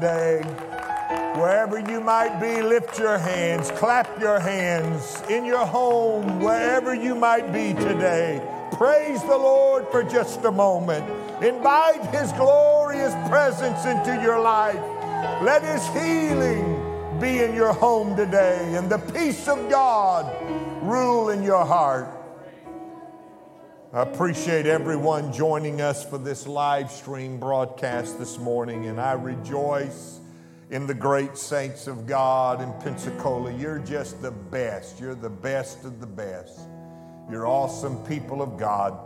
Day, wherever you might be, lift your hands, clap your hands in your home, wherever you might be today. Praise the Lord for just a moment. Invite His glorious presence into your life. Let His healing be in your home today and the peace of God rule in your heart. I appreciate everyone joining us for this live stream broadcast this morning, and I rejoice in the great saints of God in Pensacola. You're just the best. You're the best of the best. You're awesome people of God.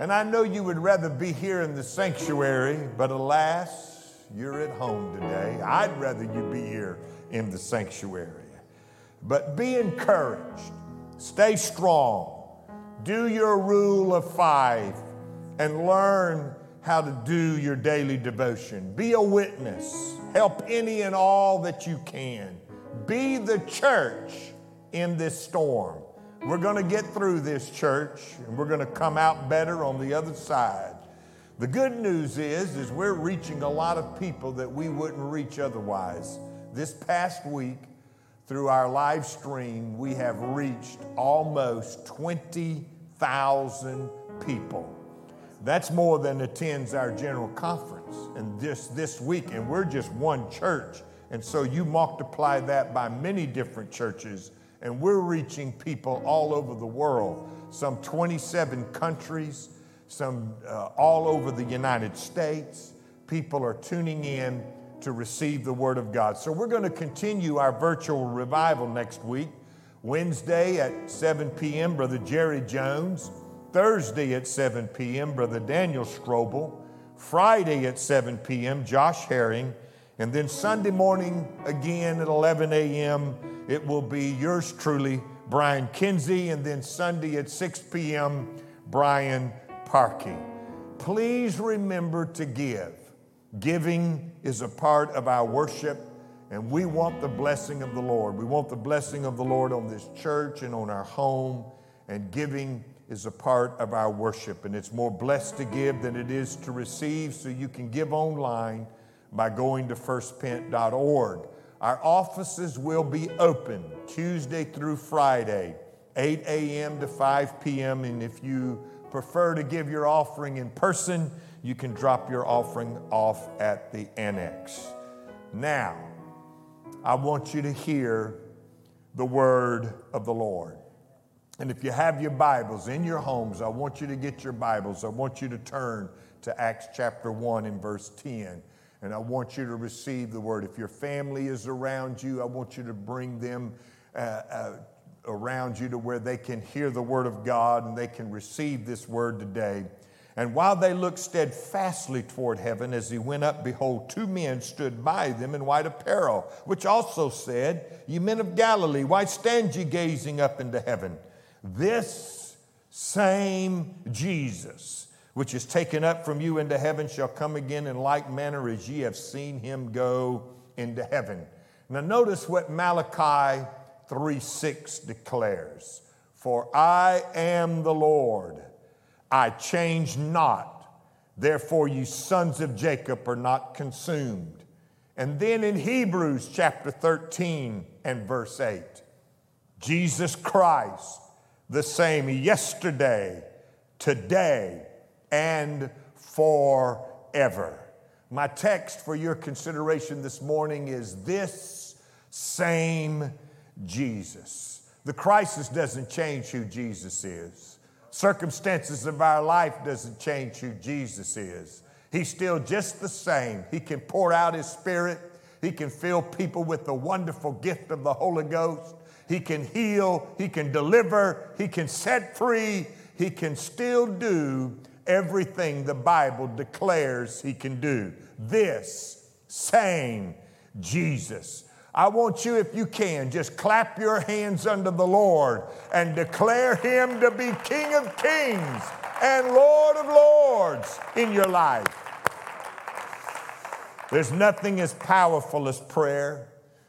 And I know you would rather be here in the sanctuary, but alas, you're at home today. I'd rather you be here in the sanctuary. But be encouraged, stay strong, do your rule of five, and learn how to do your daily devotion. Be a witness, help any and all that you can. Be the church in this storm. We're going to get through this church and we're going to come out better on the other side. The good news is is we're reaching a lot of people that we wouldn't reach otherwise. This past week through our live stream, we have reached almost 20,000 people. That's more than attends our general conference. And this this week and we're just one church. And so you multiply that by many different churches and we're reaching people all over the world, some 27 countries, some uh, all over the United States. People are tuning in to receive the Word of God. So we're going to continue our virtual revival next week. Wednesday at 7 p.m., Brother Jerry Jones. Thursday at 7 p.m., Brother Daniel Strobel. Friday at 7 p.m., Josh Herring. And then Sunday morning again at 11 a.m., it will be yours truly, Brian Kinsey, and then Sunday at 6 p.m., Brian Parkey. Please remember to give. Giving is a part of our worship, and we want the blessing of the Lord. We want the blessing of the Lord on this church and on our home, and giving is a part of our worship. And it's more blessed to give than it is to receive, so you can give online by going to firstpent.org. Our offices will be open Tuesday through Friday, 8 a.m. to 5 p.m. And if you prefer to give your offering in person, you can drop your offering off at the annex. Now, I want you to hear the word of the Lord. And if you have your Bibles in your homes, I want you to get your Bibles. I want you to turn to Acts chapter 1 and verse 10 and I want you to receive the word. If your family is around you, I want you to bring them uh, uh, around you to where they can hear the word of God and they can receive this word today. And while they looked steadfastly toward heaven as he went up, behold, two men stood by them in white apparel, which also said, Ye men of Galilee, why stand ye gazing up into heaven? This same Jesus which is taken up from you into heaven shall come again in like manner as ye have seen him go into heaven. Now, notice what Malachi 3 6 declares For I am the Lord, I change not. Therefore, you sons of Jacob are not consumed. And then in Hebrews chapter 13 and verse 8, Jesus Christ, the same yesterday, today, and forever. My text for your consideration this morning is this same Jesus. The crisis doesn't change who Jesus is. Circumstances of our life doesn't change who Jesus is. He's still just the same. He can pour out his spirit. He can fill people with the wonderful gift of the Holy Ghost. He can heal. He can deliver. He can set free. He can still do everything the Bible declares he can do. This same Jesus. I want you, if you can, just clap your hands unto the Lord and declare him to be King of kings and Lord of lords in your life. There's nothing as powerful as prayer.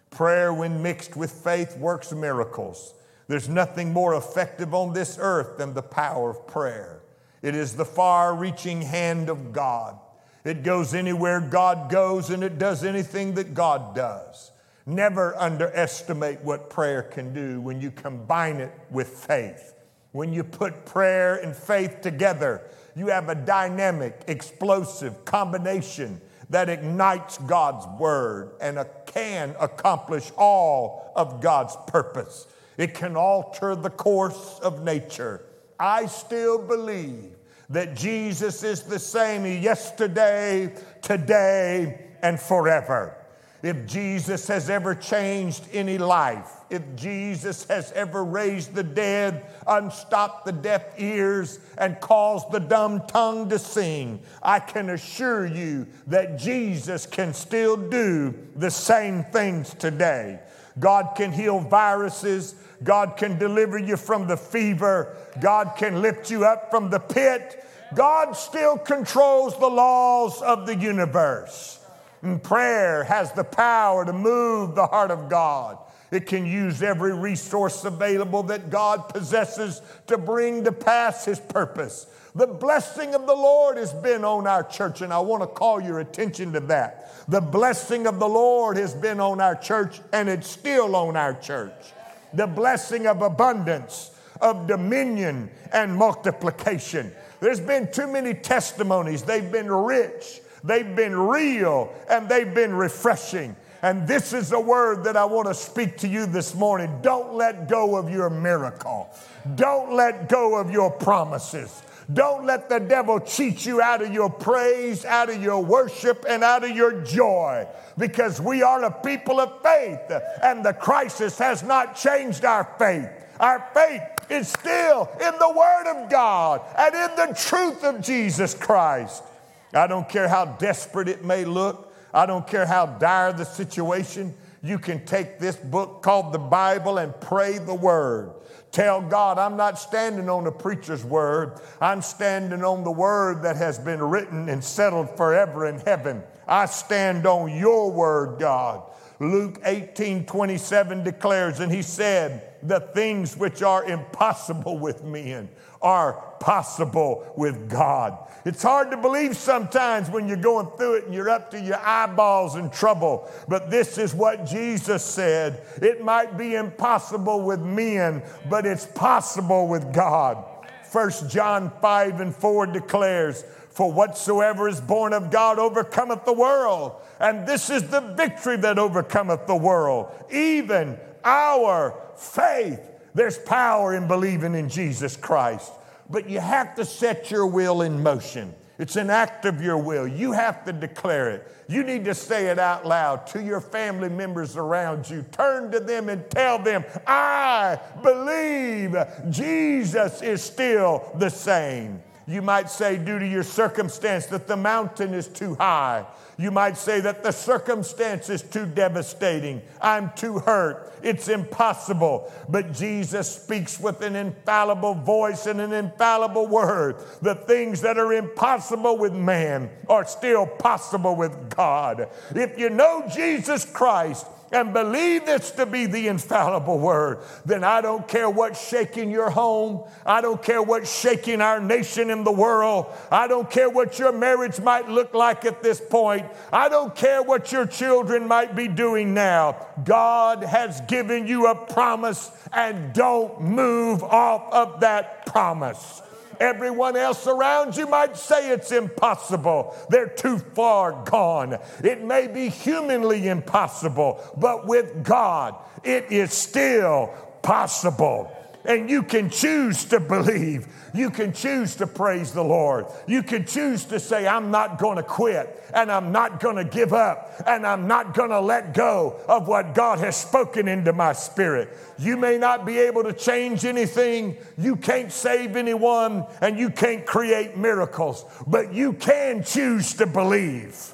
Prayer, when mixed with faith, works miracles. There's nothing more effective on this earth than the power of prayer. It is the far reaching hand of God. It goes anywhere God goes and it does anything that God does. Never underestimate what prayer can do when you combine it with faith. When you put prayer and faith together, you have a dynamic, explosive combination that ignites God's word and can accomplish all of God's purpose. It can alter the course of nature. I still believe that Jesus is the same yesterday, today, and forever. If Jesus has ever changed any life, if Jesus has ever raised the dead, unstopped the deaf ears, and caused the dumb tongue to sing, I can assure you that Jesus can still do the same things today. God can heal viruses. God can deliver you from the fever. God can lift you up from the pit. God still controls the laws of the universe. And prayer has the power to move the heart of God. It can use every resource available that God possesses to bring to pass His purpose. The blessing of the Lord has been on our church, and I want to call your attention to that. The blessing of the Lord has been on our church, and it's still on our church. The blessing of abundance, of dominion, and multiplication. There's been too many testimonies. They've been rich, they've been real, and they've been refreshing. And this is a word that I want to speak to you this morning. Don't let go of your miracle. Don't let go of your promises. Don't let the devil cheat you out of your praise, out of your worship, and out of your joy because we are a people of faith and the crisis has not changed our faith. Our faith is still in the Word of God and in the truth of Jesus Christ. I don't care how desperate it may look, I don't care how dire the situation. You can take this book called the Bible and pray the Word. Tell God, I'm not standing on a preacher's word. I'm standing on the word that has been written and settled forever in heaven. I stand on your word, God. Luke 18 27 declares, and he said, The things which are impossible with men are possible with God. It's hard to believe sometimes when you're going through it and you're up to your eyeballs in trouble, but this is what Jesus said. It might be impossible with men, but it's possible with God. 1 John 5 and 4 declares, For whatsoever is born of God overcometh the world. And this is the victory that overcometh the world, even our faith. There's power in believing in Jesus Christ, but you have to set your will in motion. It's an act of your will. You have to declare it. You need to say it out loud to your family members around you. Turn to them and tell them, I believe Jesus is still the same. You might say, due to your circumstance, that the mountain is too high. You might say that the circumstance is too devastating. I'm too hurt. It's impossible. But Jesus speaks with an infallible voice and an infallible word. The things that are impossible with man are still possible with God. If you know Jesus Christ, and believe this to be the infallible word, then I don't care what's shaking your home. I don't care what's shaking our nation in the world. I don't care what your marriage might look like at this point. I don't care what your children might be doing now. God has given you a promise and don't move off of that promise. Everyone else around you might say it's impossible. They're too far gone. It may be humanly impossible, but with God, it is still possible. And you can choose to believe. You can choose to praise the Lord. You can choose to say, I'm not going to quit and I'm not going to give up and I'm not going to let go of what God has spoken into my spirit. You may not be able to change anything, you can't save anyone, and you can't create miracles, but you can choose to believe.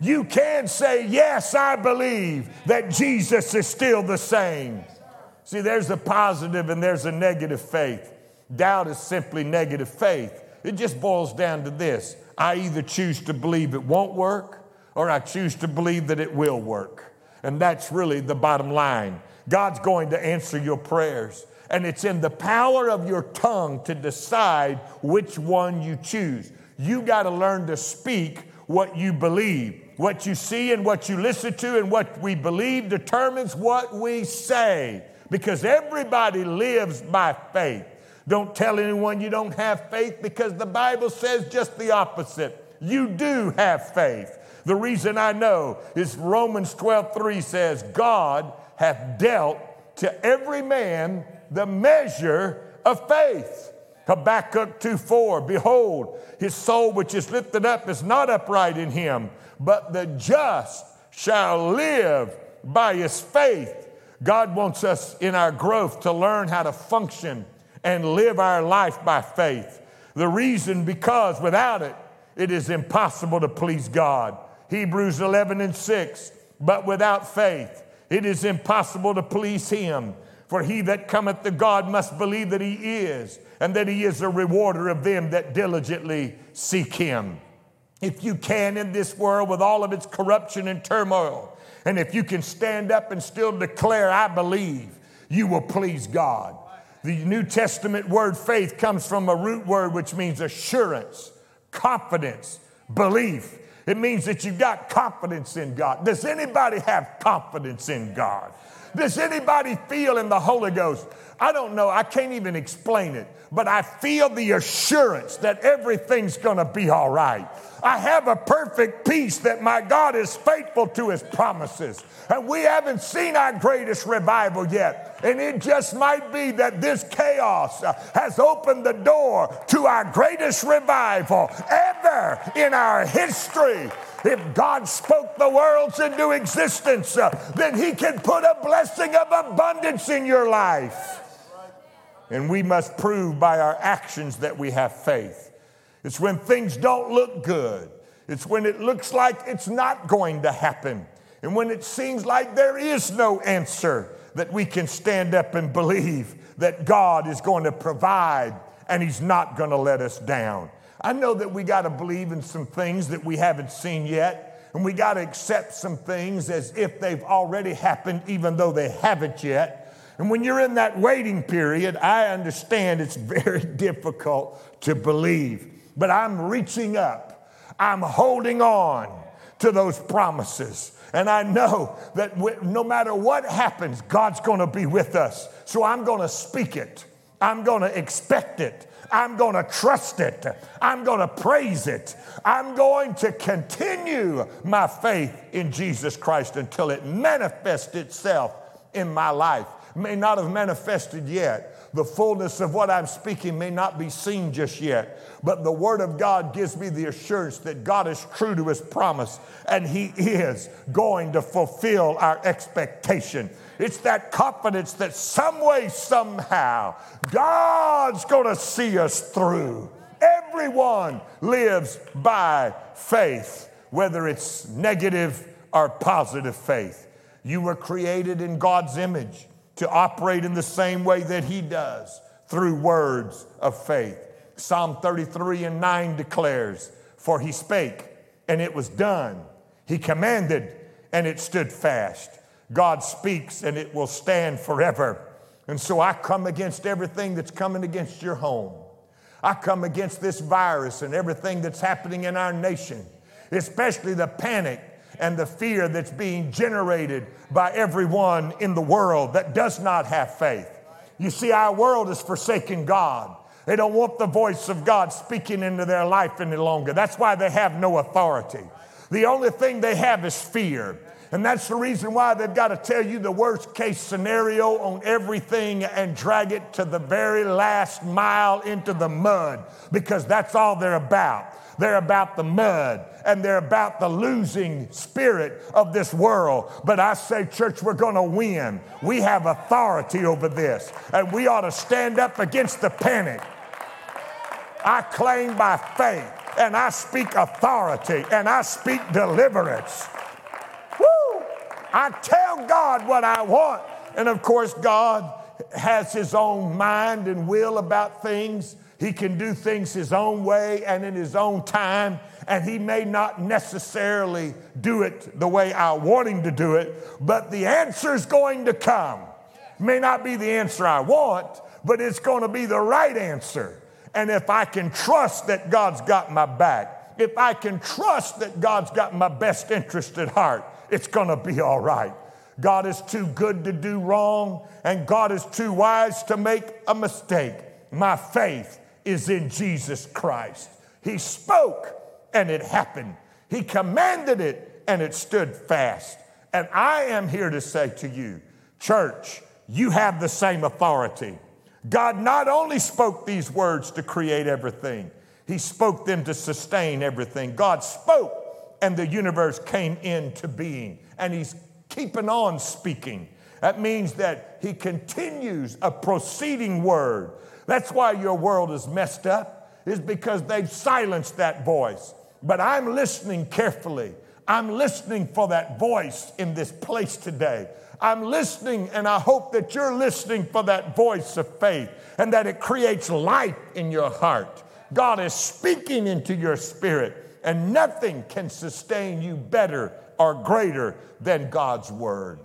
You can say, Yes, I believe that Jesus is still the same. See, there's a positive and there's a negative faith. Doubt is simply negative faith. It just boils down to this I either choose to believe it won't work or I choose to believe that it will work. And that's really the bottom line. God's going to answer your prayers. And it's in the power of your tongue to decide which one you choose. You got to learn to speak what you believe. What you see and what you listen to and what we believe determines what we say because everybody lives by faith. Don't tell anyone you don't have faith because the Bible says just the opposite. You do have faith. The reason I know is Romans 12 3 says, God hath dealt to every man the measure of faith. Habakkuk 2 4, behold, his soul which is lifted up is not upright in him, but the just shall live by his faith. God wants us in our growth to learn how to function and live our life by faith. The reason, because without it, it is impossible to please God. Hebrews 11 and 6. But without faith, it is impossible to please Him. For he that cometh to God must believe that He is, and that He is a rewarder of them that diligently seek Him. If you can in this world with all of its corruption and turmoil, and if you can stand up and still declare, I believe, you will please God. The New Testament word faith comes from a root word which means assurance, confidence, belief. It means that you've got confidence in God. Does anybody have confidence in God? Does anybody feel in the Holy Ghost? I don't know, I can't even explain it, but I feel the assurance that everything's gonna be all right. I have a perfect peace that my God is faithful to his promises. And we haven't seen our greatest revival yet. And it just might be that this chaos uh, has opened the door to our greatest revival ever in our history. If God spoke the worlds into existence, uh, then He can put a blessing of abundance in your life. And we must prove by our actions that we have faith. It's when things don't look good. It's when it looks like it's not going to happen. And when it seems like there is no answer, that we can stand up and believe that God is going to provide and He's not going to let us down. I know that we got to believe in some things that we haven't seen yet, and we got to accept some things as if they've already happened, even though they haven't yet. And when you're in that waiting period, I understand it's very difficult to believe but I'm reaching up. I'm holding on to those promises. And I know that no matter what happens, God's going to be with us. So I'm going to speak it. I'm going to expect it. I'm going to trust it. I'm going to praise it. I'm going to continue my faith in Jesus Christ until it manifests itself in my life. May not have manifested yet, the fullness of what I'm speaking may not be seen just yet, but the Word of God gives me the assurance that God is true to His promise and He is going to fulfill our expectation. It's that confidence that some way, somehow, God's going to see us through. Everyone lives by faith, whether it's negative or positive faith. You were created in God's image to operate in the same way that he does through words of faith. Psalm 33 and 9 declares, For he spake, and it was done. He commanded, and it stood fast. God speaks, and it will stand forever. And so I come against everything that's coming against your home. I come against this virus and everything that's happening in our nation, especially the panic and the fear that's being generated by everyone in the world that does not have faith. You see, our world is forsaking God. They don't want the voice of God speaking into their life any longer. That's why they have no authority. The only thing they have is fear. And that's the reason why they've got to tell you the worst case scenario on everything and drag it to the very last mile into the mud because that's all they're about. They're about the mud and they're about the losing spirit of this world. But I say, church, we're going to win. We have authority over this and we ought to stand up against the panic. I claim by faith and I speak authority and I speak deliverance. I tell God what I want. And of course, God has his own mind and will about things. He can do things his own way and in his own time, and he may not necessarily do it the way I want him to do it, but the answer is going to come. May not be the answer I want, but it's going to be the right answer. And if I can trust that God's got my back, if I can trust that God's got my best interest at heart, it's going to be all right. God is too good to do wrong, and God is too wise to make a mistake. My faith is in Jesus Christ. He spoke, and it happened. He commanded it, and it stood fast. And I am here to say to you, church, you have the same authority. God not only spoke these words to create everything, He spoke them to sustain everything. God spoke, and the universe came into being, and He's keeping on speaking. That means that He continues a proceeding word. That's why your world is messed up, is because they've silenced that voice. But I'm listening carefully. I'm listening for that voice in this place today. I'm listening, and I hope that you're listening for that voice of faith and that it creates life in your heart. God is speaking into your spirit, and nothing can sustain you better or greater than God's word.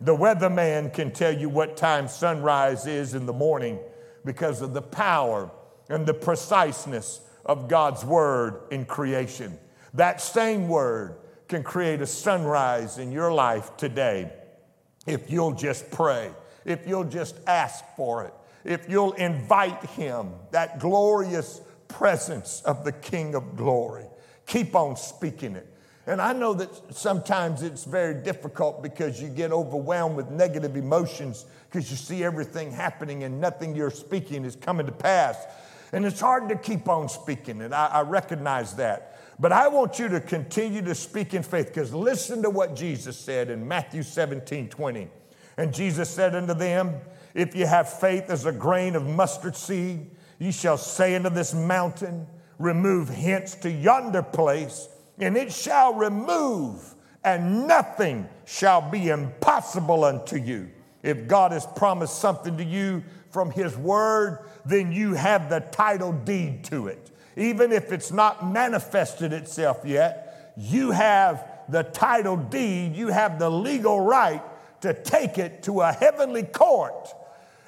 The weatherman can tell you what time sunrise is in the morning because of the power and the preciseness of God's word in creation. That same word can create a sunrise in your life today if you'll just pray, if you'll just ask for it, if you'll invite Him, that glorious presence of the King of glory. Keep on speaking it. And I know that sometimes it's very difficult because you get overwhelmed with negative emotions because you see everything happening and nothing you're speaking is coming to pass. And it's hard to keep on speaking it. I, I recognize that. But I want you to continue to speak in faith because listen to what Jesus said in Matthew 17 20. And Jesus said unto them, If you have faith as a grain of mustard seed, ye shall say unto this mountain, Remove hence to yonder place, and it shall remove, and nothing shall be impossible unto you. If God has promised something to you from His Word, then you have the title deed to it even if it's not manifested itself yet, you have the title deed, you have the legal right to take it to a heavenly court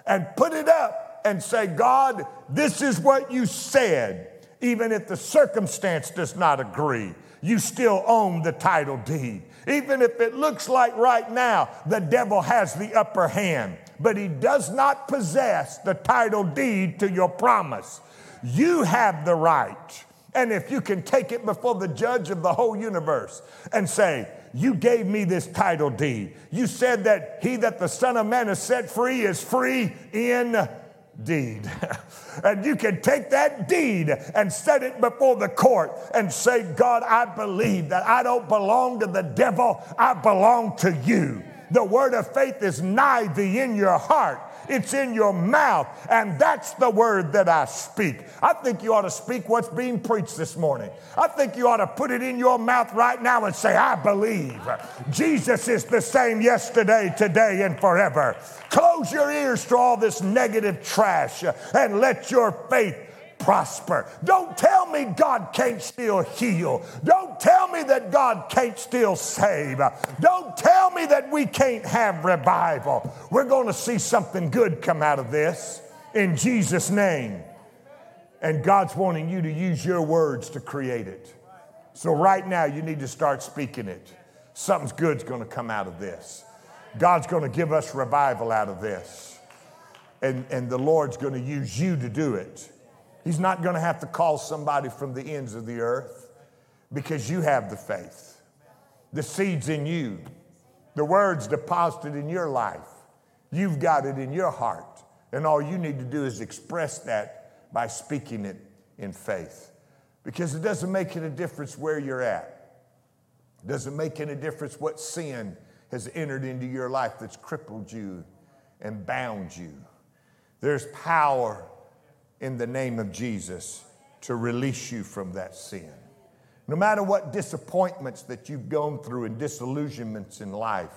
and put it up and say, God, this is what you said. Even if the circumstance does not agree, you still own the title deed. Even if it looks like right now the devil has the upper hand, but he does not possess the title deed to your promise. You have the right. And if you can take it before the judge of the whole universe and say, You gave me this title deed. You said that he that the Son of Man has set free is free indeed. and you can take that deed and set it before the court and say, God, I believe that I don't belong to the devil, I belong to you. The word of faith is nigh thee in your heart it's in your mouth. And that's the word that I speak. I think you ought to speak what's being preached this morning. I think you ought to put it in your mouth right now and say, I believe Jesus is the same yesterday, today, and forever. Close your ears to all this negative trash and let your faith prosper. Don't tell me God can't still heal. Don't tell me that God can't still save. Don't tell me that we can't have revival. We're going to see something good come out of this in Jesus' name. And God's wanting you to use your words to create it. So, right now, you need to start speaking it. Something's good's going to come out of this. God's going to give us revival out of this. And, and the Lord's going to use you to do it. He's not going to have to call somebody from the ends of the earth because you have the faith. The seed's in you. The word's deposited in your life. You've got it in your heart. And all you need to do is express that by speaking it in faith. Because it doesn't make any difference where you're at. It doesn't make any difference what sin has entered into your life that's crippled you and bound you. There's power in the name of Jesus to release you from that sin. No matter what disappointments that you've gone through and disillusionments in life,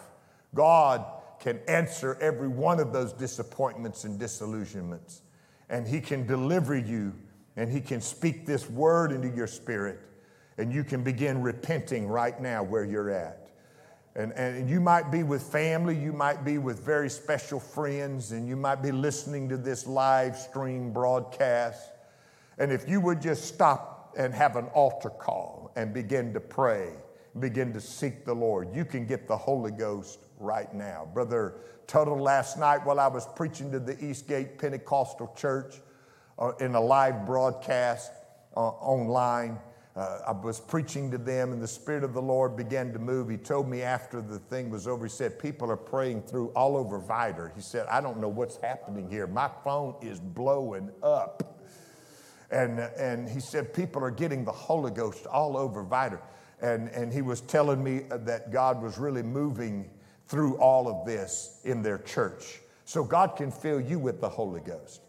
God can answer every one of those disappointments and disillusionments. And He can deliver you and He can speak this word into your spirit. And you can begin repenting right now where you're at. And, and you might be with family, you might be with very special friends, and you might be listening to this live stream broadcast. And if you would just stop and have an altar call and begin to pray, begin to seek the Lord, you can get the Holy Ghost right now. Brother Tuttle, last night while I was preaching to the Eastgate Pentecostal Church uh, in a live broadcast uh, online, uh, I was preaching to them, and the Spirit of the Lord began to move. He told me after the thing was over, he said, People are praying through all over Vidor. He said, I don't know what's happening here. My phone is blowing up. And, and he said, People are getting the Holy Ghost all over Vidor. And, and he was telling me that God was really moving through all of this in their church. So God can fill you with the Holy Ghost.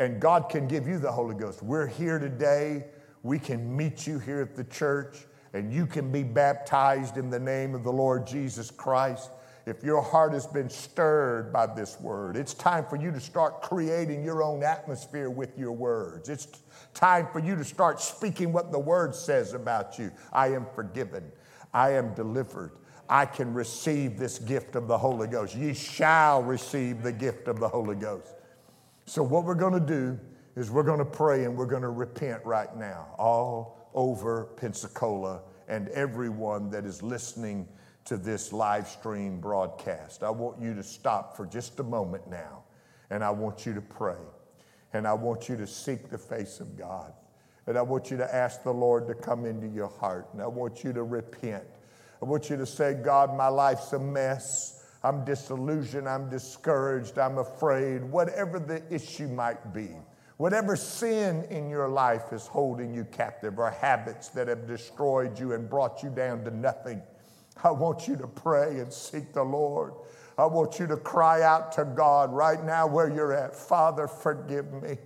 And God can give you the Holy Ghost. We're here today we can meet you here at the church and you can be baptized in the name of the Lord Jesus Christ. If your heart has been stirred by this word, it's time for you to start creating your own atmosphere with your words. It's time for you to start speaking what the word says about you. I am forgiven. I am delivered. I can receive this gift of the Holy Ghost. Ye shall receive the gift of the Holy Ghost. So, what we're going to do is we're going to pray and we're going to repent right now, all over Pensacola and everyone that is listening to this live stream broadcast. I want you to stop for just a moment now, and I want you to pray, and I want you to seek the face of God, and I want you to ask the Lord to come into your heart, and I want you to repent. I want you to say, God, my life's a mess. I'm disillusioned. I'm discouraged. I'm afraid. Whatever the issue might be. Whatever sin in your life is holding you captive or habits that have destroyed you and brought you down to nothing, I want you to pray and seek the Lord. I want you to cry out to God right now where you're at Father, forgive me.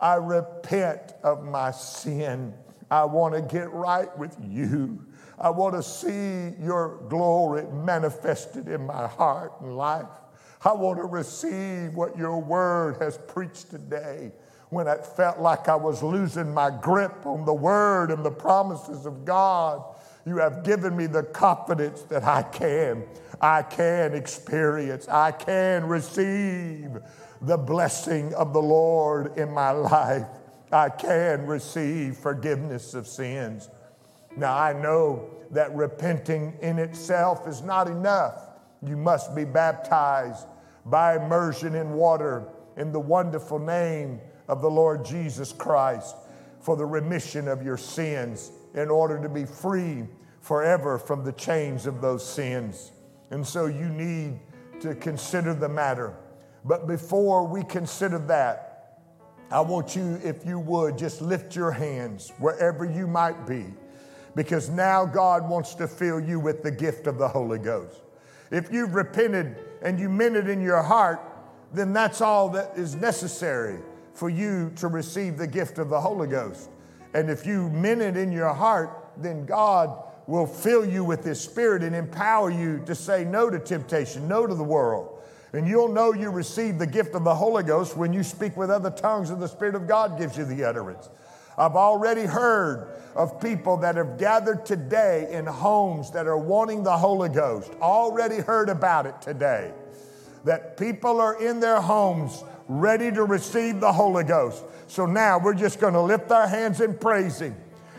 I repent of my sin. I want to get right with you. I want to see your glory manifested in my heart and life. I want to receive what your word has preached today when it felt like I was losing my grip on the word and the promises of God. You have given me the confidence that I can, I can experience, I can receive the blessing of the Lord in my life. I can receive forgiveness of sins. Now, I know that repenting in itself is not enough. You must be baptized by immersion in water in the wonderful name of the Lord Jesus Christ for the remission of your sins in order to be free forever from the chains of those sins. And so you need to consider the matter. But before we consider that, I want you, if you would, just lift your hands wherever you might be, because now God wants to fill you with the gift of the Holy Ghost. If you've repented and you meant it in your heart, then that's all that is necessary for you to receive the gift of the Holy Ghost. And if you mean it in your heart, then God will fill you with His Spirit and empower you to say no to temptation, no to the world. And you'll know you receive the gift of the Holy Ghost when you speak with other tongues and the Spirit of God gives you the utterance. I've already heard of people that have gathered today in homes that are wanting the Holy Ghost. Already heard about it today. That people are in their homes ready to receive the Holy Ghost. So now we're just going to lift our hands and praise Him.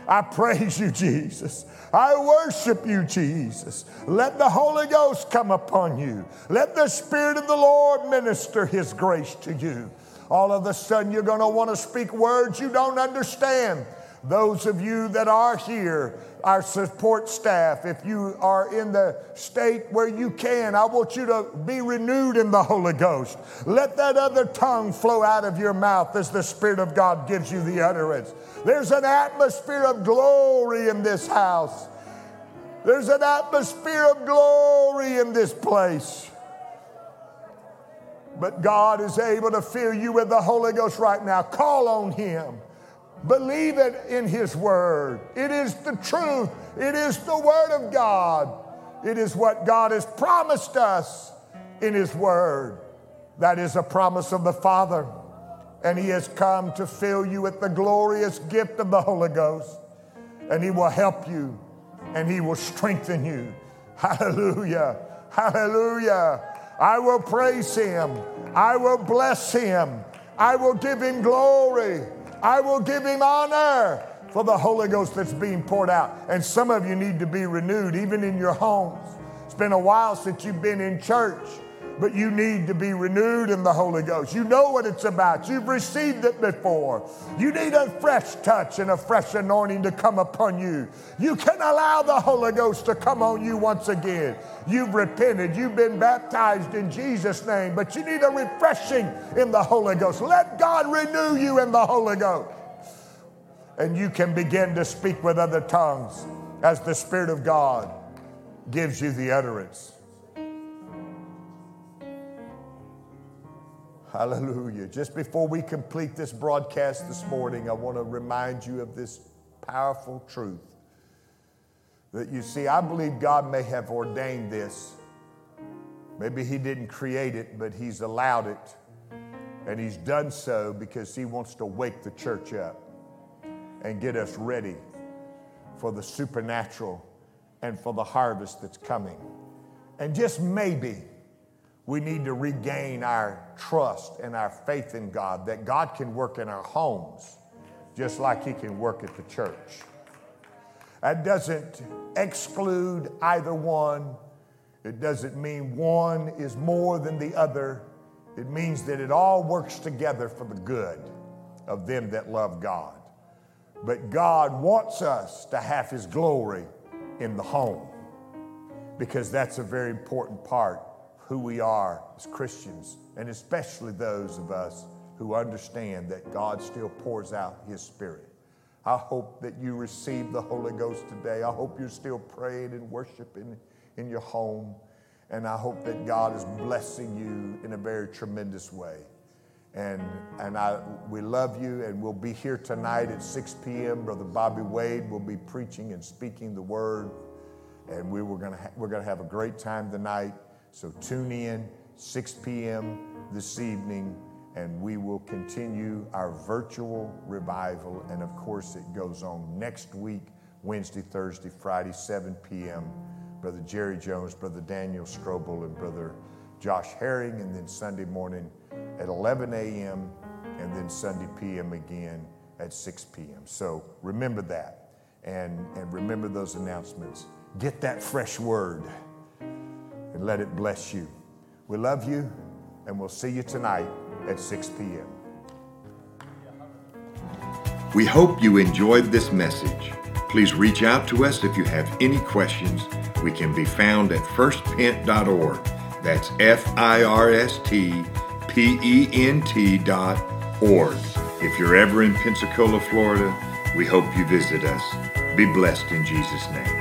I praise you, Jesus. I worship you, Jesus. Let the Holy Ghost come upon you. Let the Spirit of the Lord minister His grace to you. All of a sudden, you're going to want to speak words you don't understand. Those of you that are here, our support staff, if you are in the state where you can, I want you to be renewed in the Holy Ghost. Let that other tongue flow out of your mouth as the Spirit of God gives you the utterance. There's an atmosphere of glory in this house. There's an atmosphere of glory in this place. But God is able to fill you with the Holy Ghost right now. Call on Him. Believe it in His Word. It is the truth, it is the Word of God. It is what God has promised us in His Word. That is a promise of the Father. And He has come to fill you with the glorious gift of the Holy Ghost. And He will help you and He will strengthen you. Hallelujah. Hallelujah. I will praise Him. I will bless Him. I will give Him glory. I will give him honor for the Holy Ghost that's being poured out. And some of you need to be renewed, even in your homes. It's been a while since you've been in church, but you need to be renewed in the Holy Ghost. You know what it's about, you've received it before. You need a fresh touch and a fresh anointing to come upon you. You can allow the Holy Ghost to come on you once again. You've repented, you've been baptized in Jesus' name, but you need a refreshing in the Holy Ghost. Let God renew you in the Holy Ghost. And you can begin to speak with other tongues as the Spirit of God gives you the utterance. Hallelujah. Just before we complete this broadcast this morning, I want to remind you of this powerful truth that you see, I believe God may have ordained this. Maybe He didn't create it, but He's allowed it. And He's done so because He wants to wake the church up and get us ready for the supernatural and for the harvest that's coming. And just maybe, we need to regain our trust and our faith in God that God can work in our homes just like He can work at the church. That doesn't exclude either one. It doesn't mean one is more than the other. It means that it all works together for the good of them that love God. But God wants us to have His glory in the home because that's a very important part who we are as Christians, and especially those of us who understand that God still pours out His Spirit. I hope that you receive the Holy Ghost today. I hope you're still praying and worshiping in your home. And I hope that God is blessing you in a very tremendous way. And, and I, we love you, and we'll be here tonight at 6 p.m. Brother Bobby Wade will be preaching and speaking the word. And we were gonna ha- we're going to have a great time tonight. So tune in 6 p.m. this evening, and we will continue our virtual revival. And of course, it goes on next week, Wednesday, Thursday, Friday, 7 p.m. Brother Jerry Jones, Brother Daniel Strobel, and Brother Josh Herring, and then Sunday morning at 11 a.m., and then Sunday p.m. again at 6 p.m. So remember that, and, and remember those announcements. Get that fresh word and let it bless you. We love you, and we'll see you tonight at 6 p.m. We hope you enjoyed this message. Please reach out to us if you have any questions. We can be found at firstpent.org. That's F I R S T P E N T dot org. If you're ever in Pensacola, Florida, we hope you visit us. Be blessed in Jesus' name.